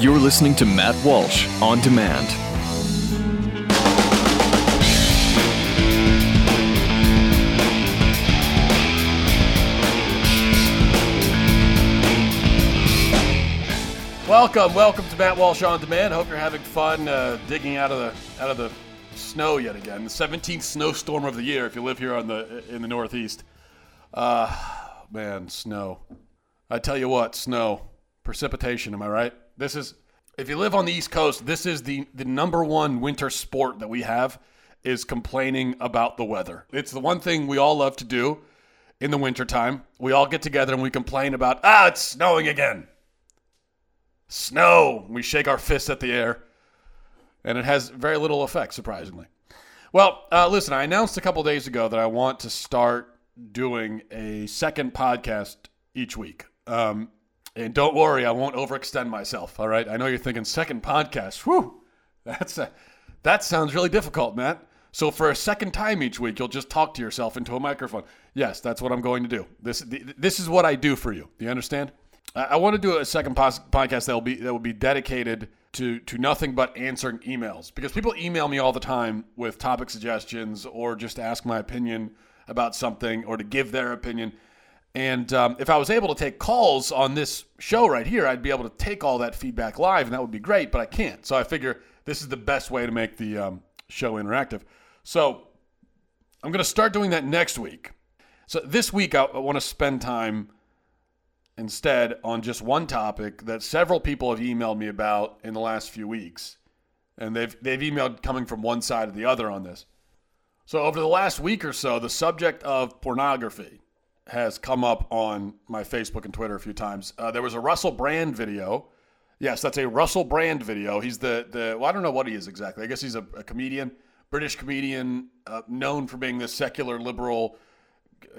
You're listening to Matt Walsh on demand. Welcome, welcome to Matt Walsh on Demand. Hope you're having fun uh, digging out of the out of the snow yet again. The 17th snowstorm of the year. If you live here on the in the Northeast, uh, man, snow. I tell you what, snow, precipitation. Am I right? This is if you live on the East Coast, this is the the number one winter sport that we have is complaining about the weather. It's the one thing we all love to do in the wintertime. We all get together and we complain about ah, it's snowing again snow. We shake our fists at the air, and it has very little effect, surprisingly. Well, uh, listen, I announced a couple days ago that I want to start doing a second podcast each week. Um, and don't worry, I won't overextend myself. All right, I know you're thinking second podcast. Whew, that's a, that sounds really difficult, Matt. So for a second time each week, you'll just talk to yourself into a microphone. Yes, that's what I'm going to do. This this is what I do for you. Do you understand? I, want to do a second podcast that will be that will be dedicated to to nothing but answering emails because people email me all the time with topic suggestions or just ask my opinion about something or to give their opinion. And um, if I was able to take calls on this show right here, I'd be able to take all that feedback live, and that would be great. But I can't, so I figure this is the best way to make the um, show interactive. So I'm going to start doing that next week. So this week I, I want to spend time instead on just one topic that several people have emailed me about in the last few weeks. And they've, they've emailed coming from one side or the other on this. So, over the last week or so, the subject of pornography has come up on my Facebook and Twitter a few times. Uh, there was a Russell Brand video. Yes, that's a Russell Brand video. He's the, the well, I don't know what he is exactly. I guess he's a, a comedian, British comedian, uh, known for being this secular, liberal,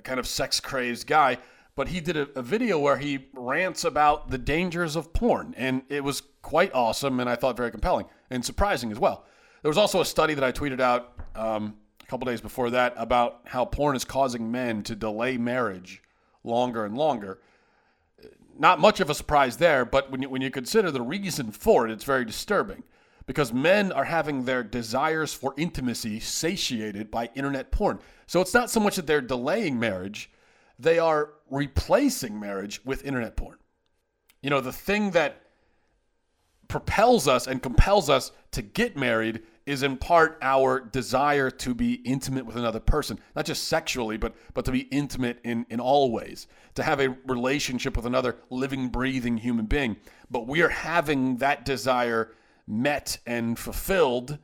kind of sex crazed guy but he did a, a, video where he rants about the dangers of porn, and it was quite awesome, and I thought very compelling and surprising as well. There was also a study that I tweeted out um, couple days before that about how porn is causing men to delay marriage longer and longer. Not much of a surprise there, but when you, when you consider the reason for it, it's very disturbing because men are having their desires for intimacy satiated by internet porn. So it's not so much that they're delaying marriage they are replacing marriage with internet porn. You know, the thing that propels us and compels us to get married is in part our desire to be intimate with another person, not just sexually, but but to be intimate in in all ways, to have a relationship with another living, breathing human being. But we are having that desire met and fulfilled,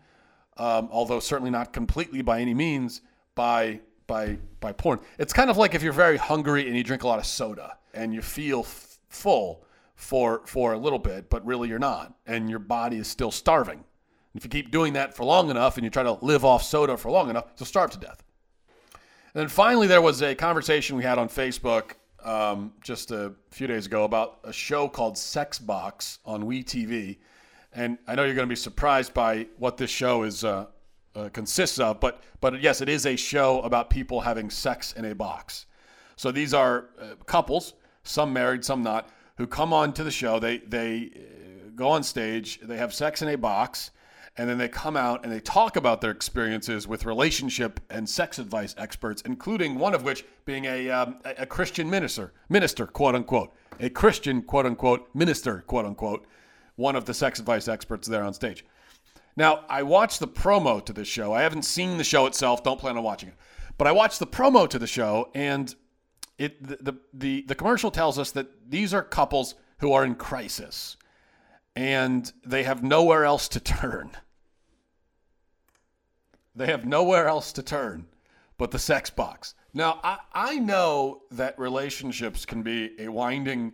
um, although certainly not completely by any means, by by by porn. It's kind of like if you're very hungry and you drink a lot of soda and you feel f- full for for a little bit, but really you're not, and your body is still starving. If you keep doing that for long enough and you try to live off soda for long enough, you'll starve to death. And then finally, there was a conversation we had on Facebook um, just a few days ago about a show called Sex Box on WeTV. And I know you're going to be surprised by what this show is uh, uh, consists of. But but yes, it is a show about people having sex in a box. So these are uh, couples, some married, some not, who come on to the show. They they uh, go on stage, they have sex in a box, and then they come out and they talk about their experiences with relationship and sex advice experts, including one of which being a um, a Christian minister, minister quote unquote, a Christian quote unquote minister quote unquote, one of the sex advice experts there on stage. Now, I watched the promo to this show. I haven't seen the show itself, don't plan on watching it. But I watched the promo to the show and it the, the the, the commercial tells us that these are couples who are in crisis and they have nowhere else to turn. They have nowhere else to turn but the sex box. Now, I, I know that relationships can be a winding,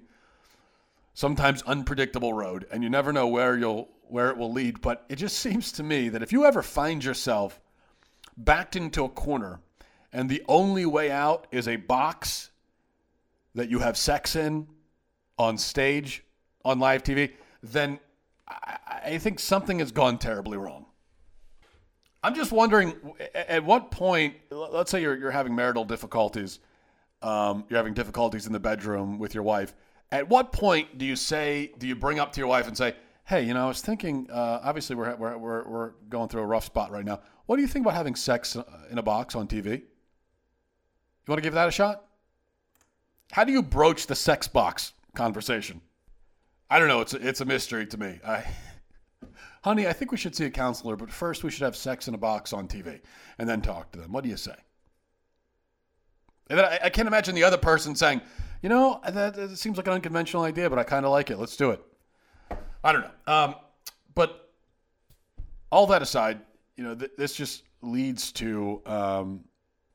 sometimes unpredictable road, and you never know where you'll where it will lead, but it just seems to me that if you ever find yourself backed into a corner and the only way out is a box that you have sex in on stage on live TV, then I, I think something has gone terribly wrong. I'm just wondering at what point, let's say you're, you're having marital difficulties, um, you're having difficulties in the bedroom with your wife. At what point do you say, do you bring up to your wife and say, Hey, you know, I was thinking. Uh, obviously, we're, we're we're we're going through a rough spot right now. What do you think about having sex uh, in a box on TV? You want to give that a shot? How do you broach the sex box conversation? I don't know. It's a, it's a mystery to me. I, honey, I think we should see a counselor, but first we should have sex in a box on TV and then talk to them. What do you say? And I, I can't imagine the other person saying, you know, that, that seems like an unconventional idea, but I kind of like it. Let's do it. I don't know. Um, but all that aside, you know, th- this just leads to um,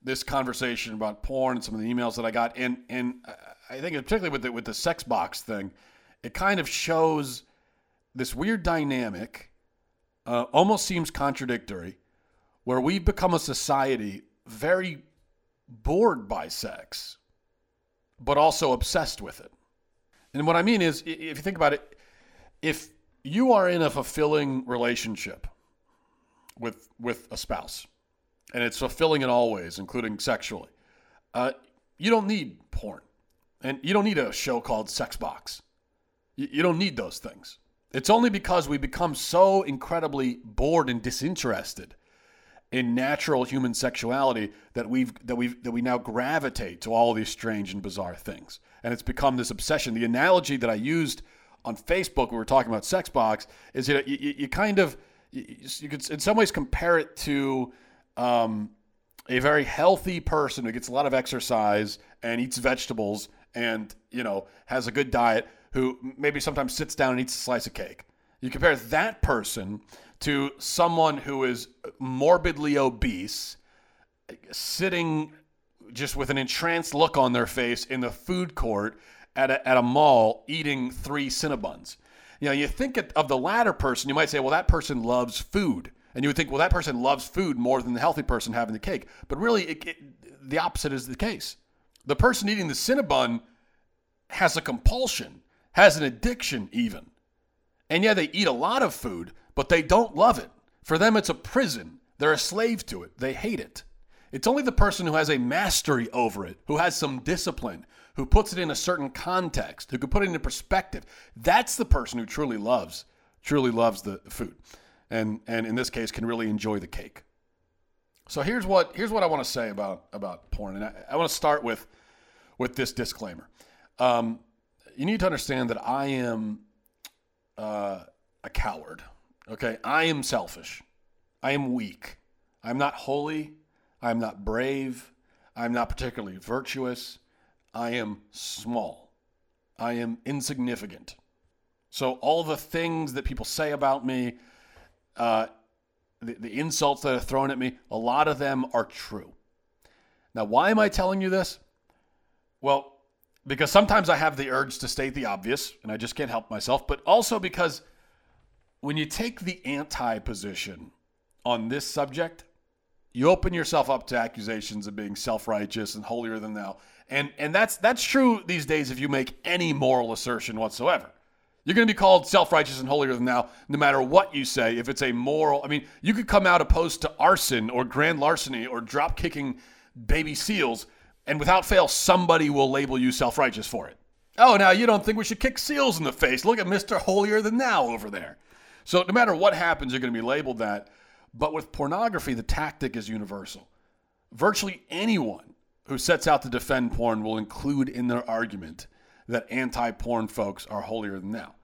this conversation about porn and some of the emails that I got, and and I think particularly with the with the sex box thing, it kind of shows this weird dynamic. Uh, almost seems contradictory, where we've become a society very bored by sex, but also obsessed with it. And what I mean is, if you think about it, if you are in a fulfilling relationship with with a spouse, and it's fulfilling in all ways, including sexually, uh, you don't need porn, and you don't need a show called Sex Box. You, you don't need those things. It's only because we become so incredibly bored and disinterested in natural human sexuality that we've that we've that we now gravitate to all these strange and bizarre things, and it's become this obsession. The analogy that I used on Facebook, we were talking about sex box, is you know, you, you kind of you, you could in some ways compare it to um, a very healthy person who gets a lot of exercise and eats vegetables and you know has a good diet who maybe sometimes sits down and eats a slice of cake. You compare that person to someone who is morbidly obese, sitting just with an entranced look on their face in the food court at a, at a mall eating three Cinnabons. You know, you think of the latter person, you might say, well, that person loves food. And you would think, well, that person loves food more than the healthy person having the cake. But really, it, it, the opposite is the case. The person eating the Cinnabon has a compulsion, has an addiction, even. And yeah, they eat a lot of food, but they don't love it. For them, it's a prison. They're a slave to it. They hate it. It's only the person who has a mastery over it, who has some discipline, who puts it in a certain context, who can put it into perspective. That's the person who truly loves, truly loves the food. And and in this case can really enjoy the cake. So here's what here's what I want to say about about porn. And I, I want to start with with this disclaimer. Um, you need to understand that I am uh, a coward. Okay, I am selfish. I am weak. I'm not holy. I'm not brave. I'm not particularly virtuous. I am small. I am insignificant. So, all the things that people say about me, uh, the, the insults that are thrown at me, a lot of them are true. Now, why am I telling you this? Well, because sometimes I have the urge to state the obvious, and I just can't help myself, but also because when you take the anti position on this subject, you open yourself up to accusations of being self-righteous and holier than thou. And and that's that's true these days if you make any moral assertion whatsoever. You're going to be called self-righteous and holier than thou no matter what you say if it's a moral I mean, you could come out opposed to arson or grand larceny or drop kicking baby seals and without fail somebody will label you self-righteous for it. Oh, now you don't think we should kick seals in the face. Look at Mr. Holier than thou over there. So no matter what happens, you're going to be labeled that. But with pornography, the tactic is universal. Virtually anyone who sets out to defend porn will include in their argument that anti porn folks are holier than thou.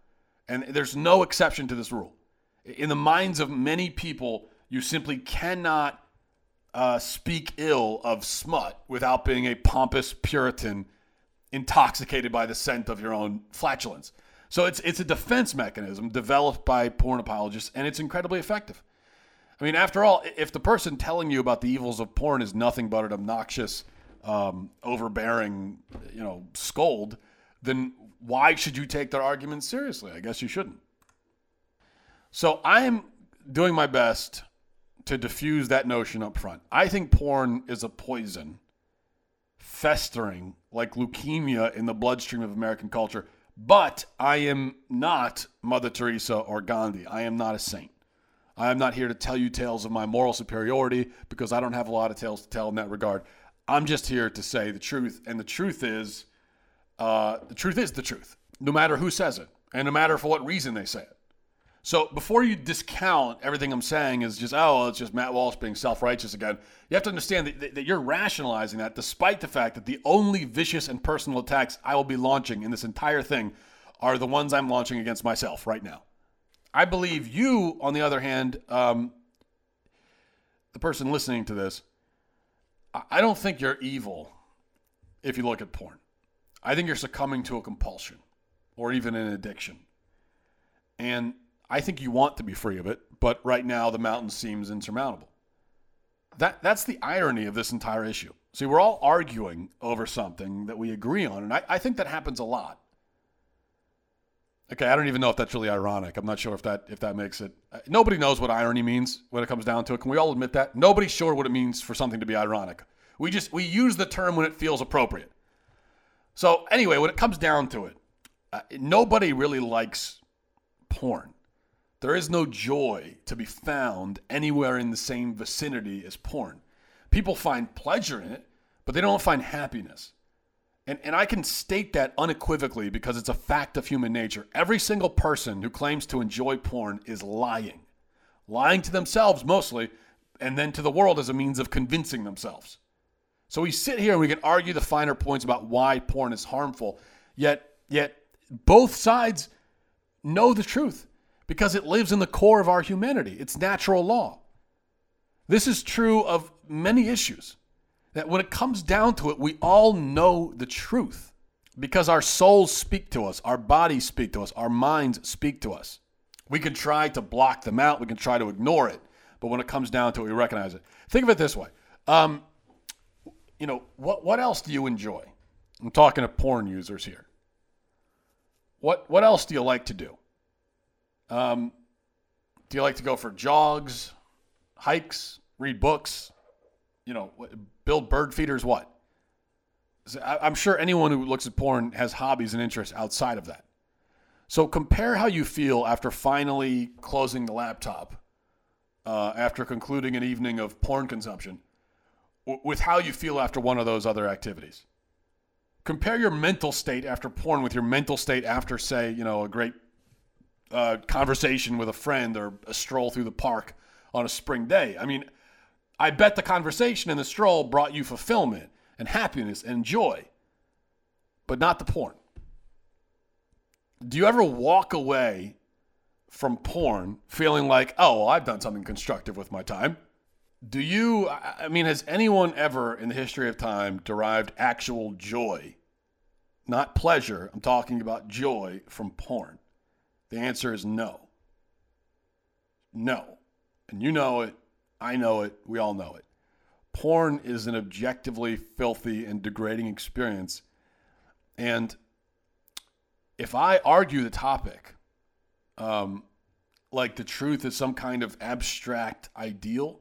And there's no exception to this rule. In the minds of many people, you simply cannot uh, speak ill of smut without being a pompous Puritan intoxicated by the scent of your own flatulence. So it's, it's a defense mechanism developed by porn apologists, and it's incredibly effective. I mean, after all, if the person telling you about the evils of porn is nothing but an obnoxious, um, overbearing, you know, scold, then why should you take their argument seriously? I guess you shouldn't. So I am doing my best to diffuse that notion up front. I think porn is a poison festering like leukemia in the bloodstream of American culture. But I am not Mother Teresa or Gandhi. I am not a saint. I am not here to tell you tales of my moral superiority because I don't have a lot of tales to tell in that regard. I'm just here to say the truth, and the truth is, uh, the truth is the truth, no matter who says it, and no matter for what reason they say it. So before you discount everything I'm saying as just, oh, well, it's just Matt Walsh being self righteous again, you have to understand that, that you're rationalizing that despite the fact that the only vicious and personal attacks I will be launching in this entire thing are the ones I'm launching against myself right now. I believe you, on the other hand, um, the person listening to this, I don't think you're evil if you look at porn. I think you're succumbing to a compulsion or even an addiction. And I think you want to be free of it, but right now the mountain seems insurmountable. That that's the irony of this entire issue. See, we're all arguing over something that we agree on, and I, I think that happens a lot. Okay, I don't even know if that's really ironic. I'm not sure if that if that makes it. Uh, nobody knows what irony means when it comes down to it. Can we all admit that? Nobody's sure what it means for something to be ironic. We just we use the term when it feels appropriate. So anyway, when it comes down to it, uh, nobody really likes porn. There is no joy to be found anywhere in the same vicinity as porn. People find pleasure in it, but they don't find happiness. And, and I can state that unequivocally because it's a fact of human nature. Every single person who claims to enjoy porn is lying. Lying to themselves mostly, and then to the world as a means of convincing themselves. So we sit here and we can argue the finer points about why porn is harmful, yet yet both sides know the truth because it lives in the core of our humanity. It's natural law. This is true of many issues. That when it comes down to it, we all know the truth because our souls speak to us, our bodies speak to us, our minds speak to us. We can try to block them out, we can try to ignore it, but when it comes down to it, we recognize it. Think of it this way. Um, you know, what, what else do you enjoy? I'm talking to porn users here. What, what else do you like to do? Um, do you like to go for jogs, hikes, read books? You know, build bird feeders? What? I'm sure anyone who looks at porn has hobbies and interests outside of that. So compare how you feel after finally closing the laptop, uh, after concluding an evening of porn consumption, w- with how you feel after one of those other activities. Compare your mental state after porn with your mental state after, say, you know, a great uh, conversation with a friend or a stroll through the park on a spring day. I mean, I bet the conversation and the stroll brought you fulfillment and happiness and joy, but not the porn. Do you ever walk away from porn feeling like, oh, I've done something constructive with my time? Do you, I mean, has anyone ever in the history of time derived actual joy, not pleasure, I'm talking about joy from porn? The answer is no. No. And you know it. I know it. We all know it. Porn is an objectively filthy and degrading experience. And if I argue the topic, um, like the truth is some kind of abstract ideal,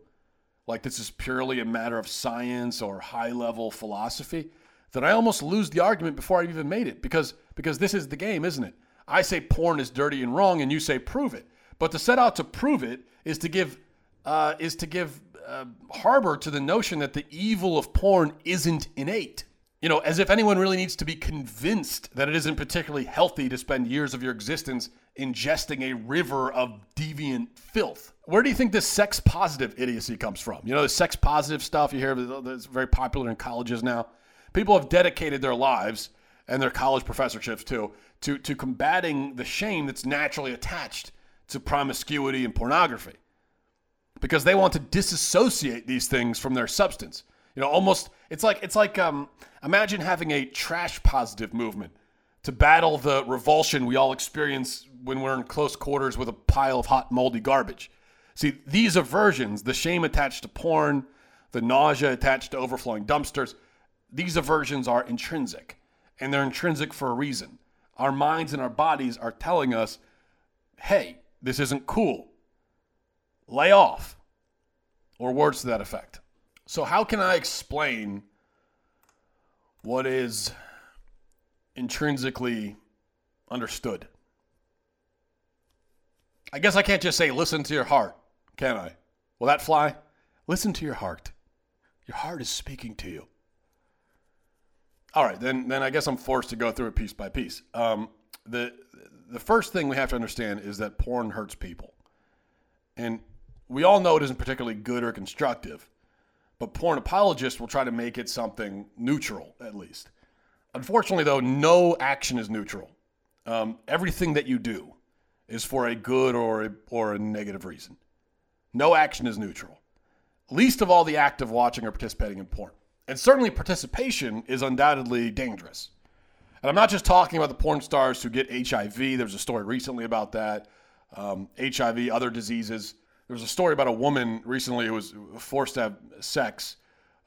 like this is purely a matter of science or high level philosophy, then I almost lose the argument before I've even made it because because this is the game, isn't it? I say porn is dirty and wrong, and you say prove it. But to set out to prove it is to give uh, is to give uh, harbor to the notion that the evil of porn isn't innate. You know, as if anyone really needs to be convinced that it isn't particularly healthy to spend years of your existence ingesting a river of deviant filth. Where do you think this sex positive idiocy comes from? You know, the sex positive stuff you hear that's very popular in colleges now. People have dedicated their lives and their college professorships too to, to combating the shame that's naturally attached to promiscuity and pornography because they want to disassociate these things from their substance. You know, almost it's like it's like um, imagine having a trash positive movement to battle the revulsion we all experience when we're in close quarters with a pile of hot moldy garbage. See, these aversions, the shame attached to porn, the nausea attached to overflowing dumpsters, these aversions are intrinsic and they're intrinsic for a reason our minds and our bodies are telling us, hey, this isn't cool. Lay off. Or words to that effect. So, how can I explain what is intrinsically understood? I guess I can't just say, listen to your heart, can I? Will that fly? Listen to your heart. Your heart is speaking to you. All right, then then I guess I'm forced to go through it piece by piece. Um, the the first thing we have to understand is that porn hurts people. And we all know it isn't particularly good or constructive, but porn apologists will try to make it something neutral, at least. Unfortunately, though, no action is neutral. Um, everything that you do is for a good or a, or a negative reason. No action is neutral. Least of all the act of watching or participating in porn. And certainly participation is undoubtedly dangerous. And I'm not just talking about the porn stars who get HIV. There was a story recently about that. Um, HIV, other diseases. There was a story about a woman recently who was forced to have sex,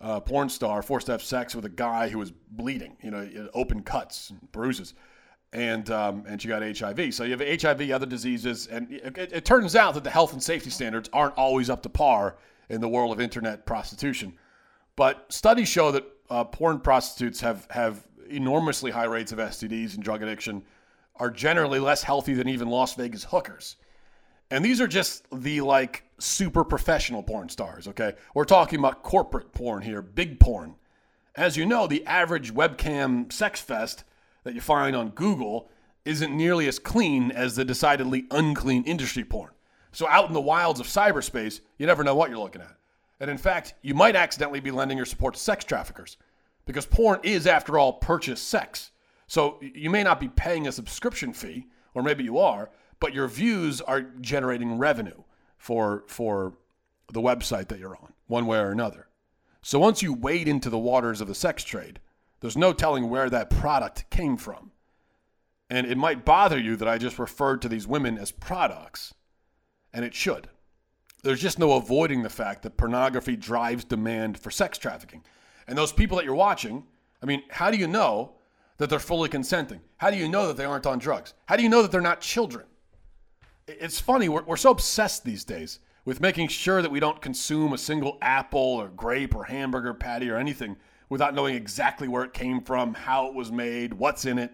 uh, porn star, forced to have sex with a guy who was bleeding, you know, open cuts, and bruises. And, um, and she got HIV. So you have HIV, other diseases. And it, it turns out that the health and safety standards aren't always up to par in the world of internet prostitution. But studies show that uh, porn prostitutes have, have enormously high rates of STDs and drug addiction, are generally less healthy than even Las Vegas hookers. And these are just the like super professional porn stars, okay? We're talking about corporate porn here, big porn. As you know, the average webcam sex fest that you find on Google isn't nearly as clean as the decidedly unclean industry porn. So out in the wilds of cyberspace, you never know what you're looking at. And in fact, you might accidentally be lending your support to sex traffickers because porn is, after all, purchased sex. So you may not be paying a subscription fee, or maybe you are, but your views are generating revenue for, for the website that you're on, one way or another. So once you wade into the waters of the sex trade, there's no telling where that product came from. And it might bother you that I just referred to these women as products, and it should. There's just no avoiding the fact that pornography drives demand for sex trafficking. And those people that you're watching, I mean, how do you know that they're fully consenting? How do you know that they aren't on drugs? How do you know that they're not children? It's funny, we're, we're so obsessed these days with making sure that we don't consume a single apple or grape or hamburger patty or anything without knowing exactly where it came from, how it was made, what's in it.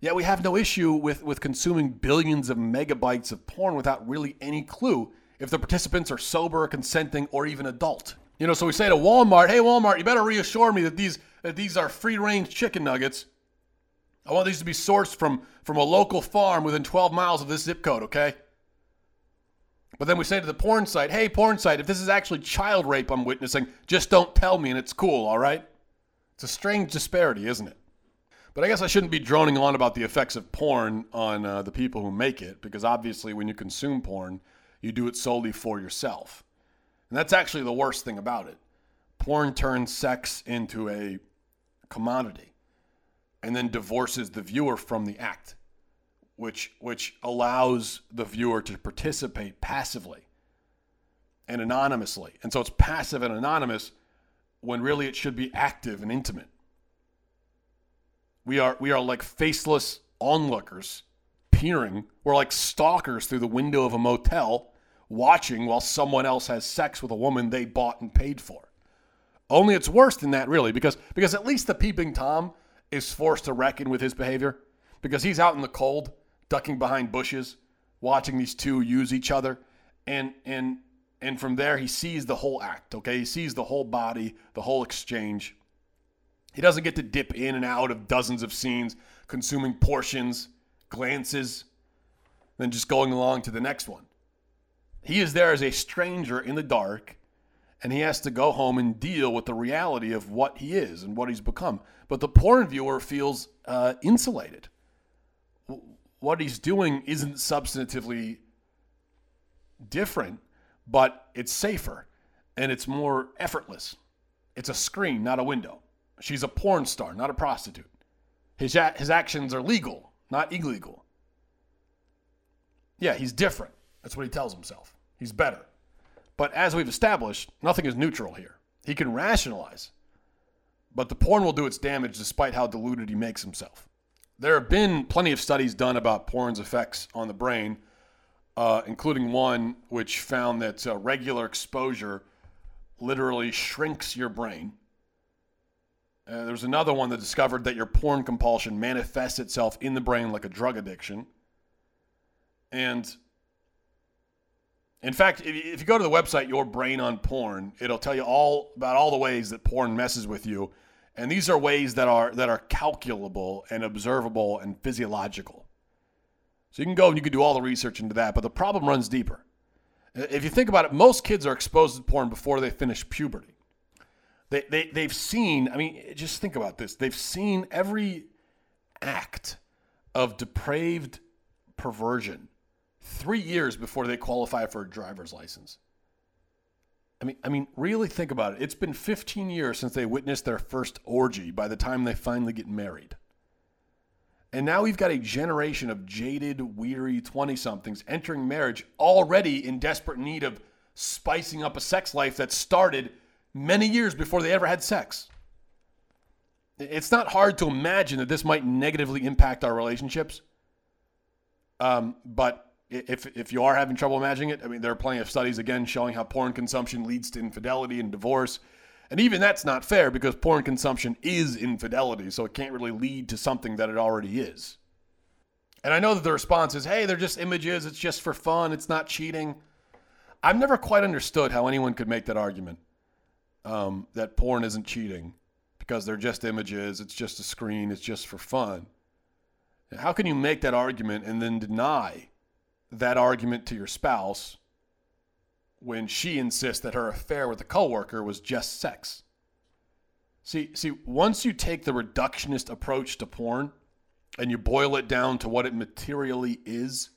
Yet we have no issue with, with consuming billions of megabytes of porn without really any clue if the participants are sober, consenting, or even adult. You know, so we say to Walmart, "Hey, Walmart, you better reassure me that these that these are free-range chicken nuggets. I want these to be sourced from from a local farm within 12 miles of this zip code, okay?" But then we say to the porn site, "Hey, porn site, if this is actually child rape I'm witnessing, just don't tell me and it's cool, all right?" It's a strange disparity, isn't it? But I guess I shouldn't be droning on about the effects of porn on uh, the people who make it, because obviously, when you consume porn, you do it solely for yourself. And that's actually the worst thing about it. Porn turns sex into a commodity and then divorces the viewer from the act, which, which allows the viewer to participate passively and anonymously. And so it's passive and anonymous when really it should be active and intimate. We are, we are like faceless onlookers peering. We're like stalkers through the window of a motel watching while someone else has sex with a woman they bought and paid for. Only it's worse than that, really, because because at least the peeping tom is forced to reckon with his behavior because he's out in the cold, ducking behind bushes, watching these two use each other, and and and from there he sees the whole act. Okay, he sees the whole body, the whole exchange. He doesn't get to dip in and out of dozens of scenes, consuming portions, glances, then just going along to the next one. He is there as a stranger in the dark, and he has to go home and deal with the reality of what he is and what he's become. But the porn viewer feels uh, insulated. What he's doing isn't substantively different, but it's safer and it's more effortless. It's a screen, not a window. She's a porn star, not a prostitute. His, his actions are legal, not illegal. Yeah, he's different. That's what he tells himself. He's better. But as we've established, nothing is neutral here. He can rationalize, but the porn will do its damage despite how deluded he makes himself. There have been plenty of studies done about porn's effects on the brain, uh, including one which found that uh, regular exposure literally shrinks your brain. Uh, there's another one that discovered that your porn compulsion manifests itself in the brain like a drug addiction. And in fact, if you go to the website Your Brain on Porn, it'll tell you all about all the ways that porn messes with you, and these are ways that are that are calculable and observable and physiological. So you can go and you can do all the research into that, but the problem runs deeper. If you think about it, most kids are exposed to porn before they finish puberty. They, they, they've seen, I mean, just think about this. They've seen every act of depraved perversion three years before they qualify for a driver's license. I mean, I mean, really think about it. It's been 15 years since they witnessed their first orgy by the time they finally get married. And now we've got a generation of jaded, weary 20 somethings entering marriage already in desperate need of spicing up a sex life that started many years before they ever had sex. It's not hard to imagine that this might negatively impact our relationships. Um, but if, if you are having trouble imagining it, I mean, there are plenty of studies again showing how porn consumption leads to infidelity and divorce. And even that's not fair because porn consumption is infidelity, so it can't really lead to something that it already is. And I know that the response is, hey, they're just images, it's just for fun, it's not cheating. I've never quite understood how anyone could make that argument um, that porn isn't cheating because they're just images, it's just a screen, it's just for fun. How can you make that argument and then deny that argument to your spouse when she insists that her affair with a coworker was just sex. See, see, once you take the reductionist approach to porn and you boil it down to what it materially is,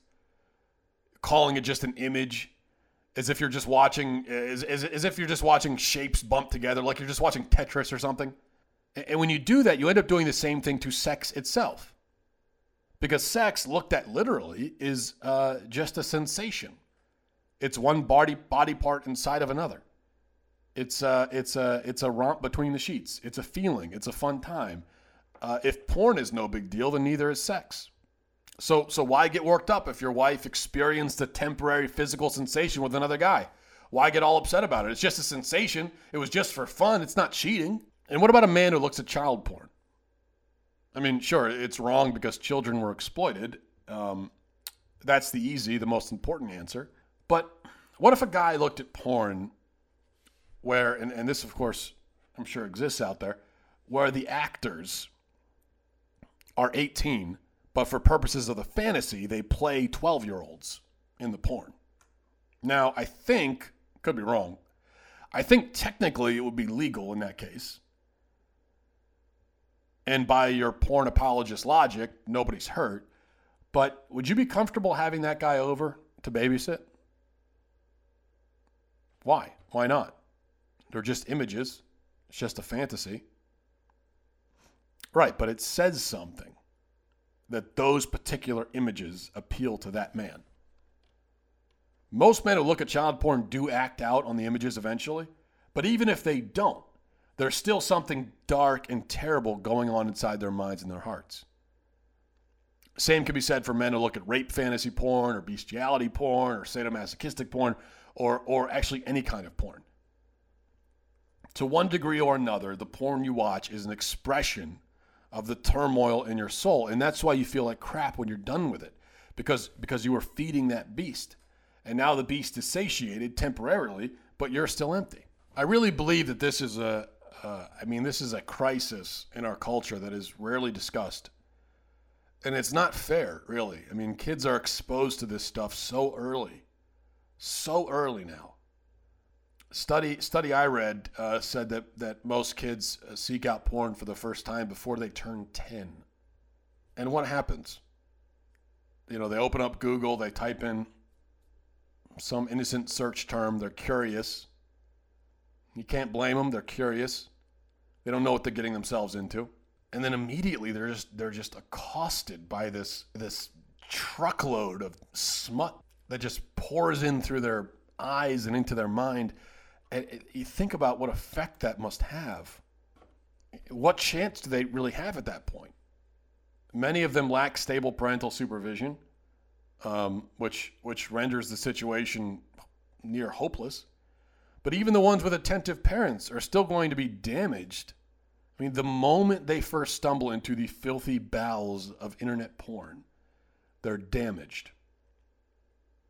calling it just an image, as if you're just watching, as, as, as if you're just watching shapes bump together, like you're just watching Tetris or something. And when you do that, you end up doing the same thing to sex itself. Because sex, looked at literally, is uh, just a sensation. It's one body body part inside of another. It's a, it's a, it's a romp between the sheets. It's a feeling. It's a fun time. Uh, if porn is no big deal, then neither is sex. So, so why get worked up if your wife experienced a temporary physical sensation with another guy? Why get all upset about it? It's just a sensation. It was just for fun. It's not cheating. And what about a man who looks at child porn? I mean, sure, it's wrong because children were exploited. Um, that's the easy, the most important answer. But what if a guy looked at porn where, and, and this, of course, I'm sure exists out there, where the actors are 18, but for purposes of the fantasy, they play 12 year olds in the porn. Now, I think, could be wrong, I think technically it would be legal in that case. And by your porn apologist logic, nobody's hurt. But would you be comfortable having that guy over to babysit? Why? Why not? They're just images. It's just a fantasy. Right, but it says something that those particular images appeal to that man. Most men who look at child porn do act out on the images eventually, but even if they don't, there's still something dark and terrible going on inside their minds and their hearts. Same can be said for men who look at rape fantasy porn or bestiality porn or sadomasochistic porn or, or actually any kind of porn. To one degree or another, the porn you watch is an expression of the turmoil in your soul. And that's why you feel like crap when you're done with it because, because you were feeding that beast. And now the beast is satiated temporarily, but you're still empty. I really believe that this is a, uh, I mean, this is a crisis in our culture that is rarely discussed. And it's not fair, really. I mean, kids are exposed to this stuff so early so early now. Study study I read uh, said that that most kids uh, seek out porn for the first time before they turn ten. And what happens? You know, they open up Google, they type in some innocent search term, they're curious. You can't blame them, they're curious. They don't know what they're getting themselves into. And then immediately they're just they're just accosted by this this truckload of smut that just pours in through their eyes and into their mind. And you think about what effect that must have. What chance do they really have at that point? Many of them lack stable parental supervision, um, which which renders the situation near hopeless. But even the ones with attentive parents are still going to be damaged. I mean, the moment they first stumble into the filthy bowels of internet porn, they're damaged.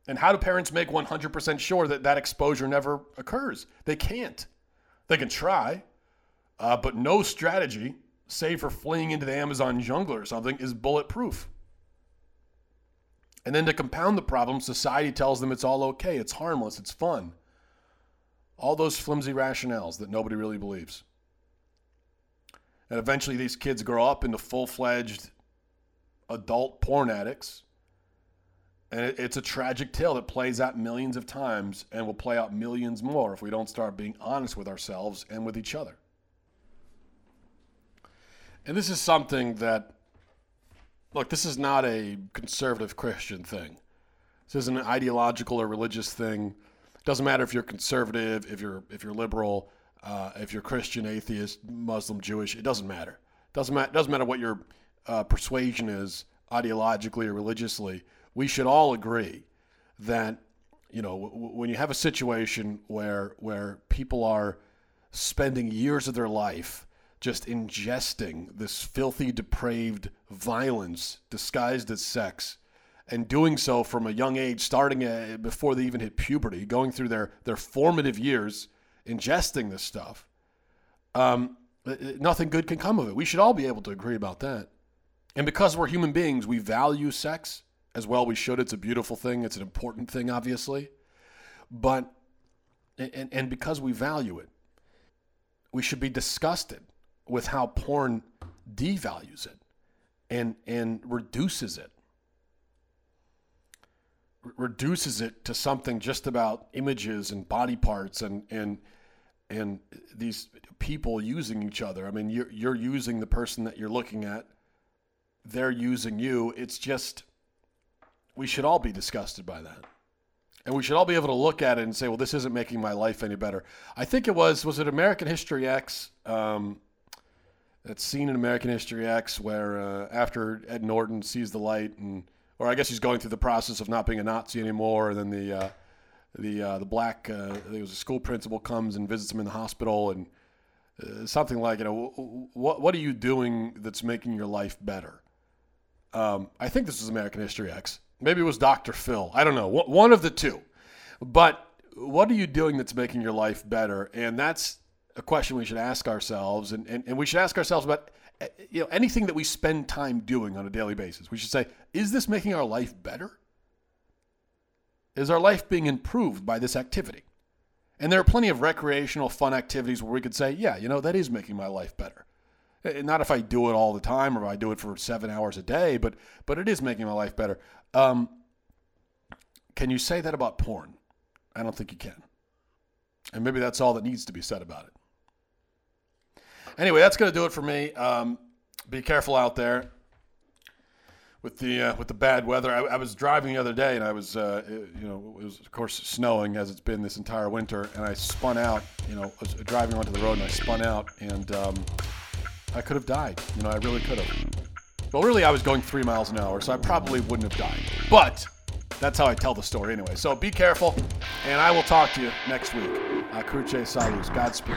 And how do parents make 100% sure that that exposure never occurs? They can't. They can try, uh, but no strategy, save for fleeing into the Amazon jungle or something, is bulletproof. And then to compound the problem, society tells them it's all okay, it's harmless, it's fun. All those flimsy rationales that nobody really believes. And eventually these kids grow up into full fledged adult porn addicts. And it's a tragic tale that plays out millions of times and will play out millions more if we don't start being honest with ourselves and with each other. And this is something that, look, this is not a conservative Christian thing. This isn't an ideological or religious thing. Doesn't matter if you're conservative, if you're if you're liberal, uh, if you're Christian, atheist, Muslim, Jewish. It doesn't matter. Doesn't matter. Doesn't matter what your uh, persuasion is ideologically or religiously. We should all agree that you know w- when you have a situation where where people are spending years of their life just ingesting this filthy, depraved violence disguised as sex, and doing so from a young age, starting a, before they even hit puberty, going through their, their formative years, ingesting this stuff, um, uh, uh, nothing good can come of it. We should all be able to agree about that. And because we're human beings, we value sex as well. We should. It's a beautiful thing, it's an important thing, obviously. But, and, and because we value it, we should be disgusted with how porn devalues it and and reduces it reduces it to something just about images and body parts and and and these people using each other. I mean, you're you're using the person that you're looking at. They're using you. It's just we should all be disgusted by that. And we should all be able to look at it and say, well, this isn't making my life any better. I think it was, was it American History X? Um, that scene in American History X where uh, after Ed Norton sees the light and or I guess he's going through the process of not being a Nazi anymore, and then the uh, the uh, the black uh, was a school principal comes and visits him in the hospital and uh, something like you know what what are you doing that's making your life better? Um, I think this was American History X. Maybe it was Dr. Phil. I don't know. One of the two. But what are you doing that's making your life better? And that's a question we should ask ourselves, and, and, and we should ask ourselves about you know anything that we spend time doing on a daily basis. We should say, is this making our life better? Is our life being improved by this activity? And there are plenty of recreational fun activities where we could say, yeah, you know, that is making my life better. Eh, not if I do it all the time or if I do it for seven hours a day, but but it is making my life better. Um, can you say that about porn? I don't think you can. And maybe that's all that needs to be said about it. Anyway, that's going to do it for me. Um, be careful out there with the uh, with the bad weather. I, I, was driving the other day, and I was uh, you know it was of course snowing as it's been this entire winter, and I spun out. You know, was driving onto the road, and I spun out, and um, I could have died. You know, I really could have. Well, really, I was going three miles an hour, so I probably wouldn't have died. But that's how I tell the story anyway. So be careful, and I will talk to you next week. Uh, Salus. Godspeed.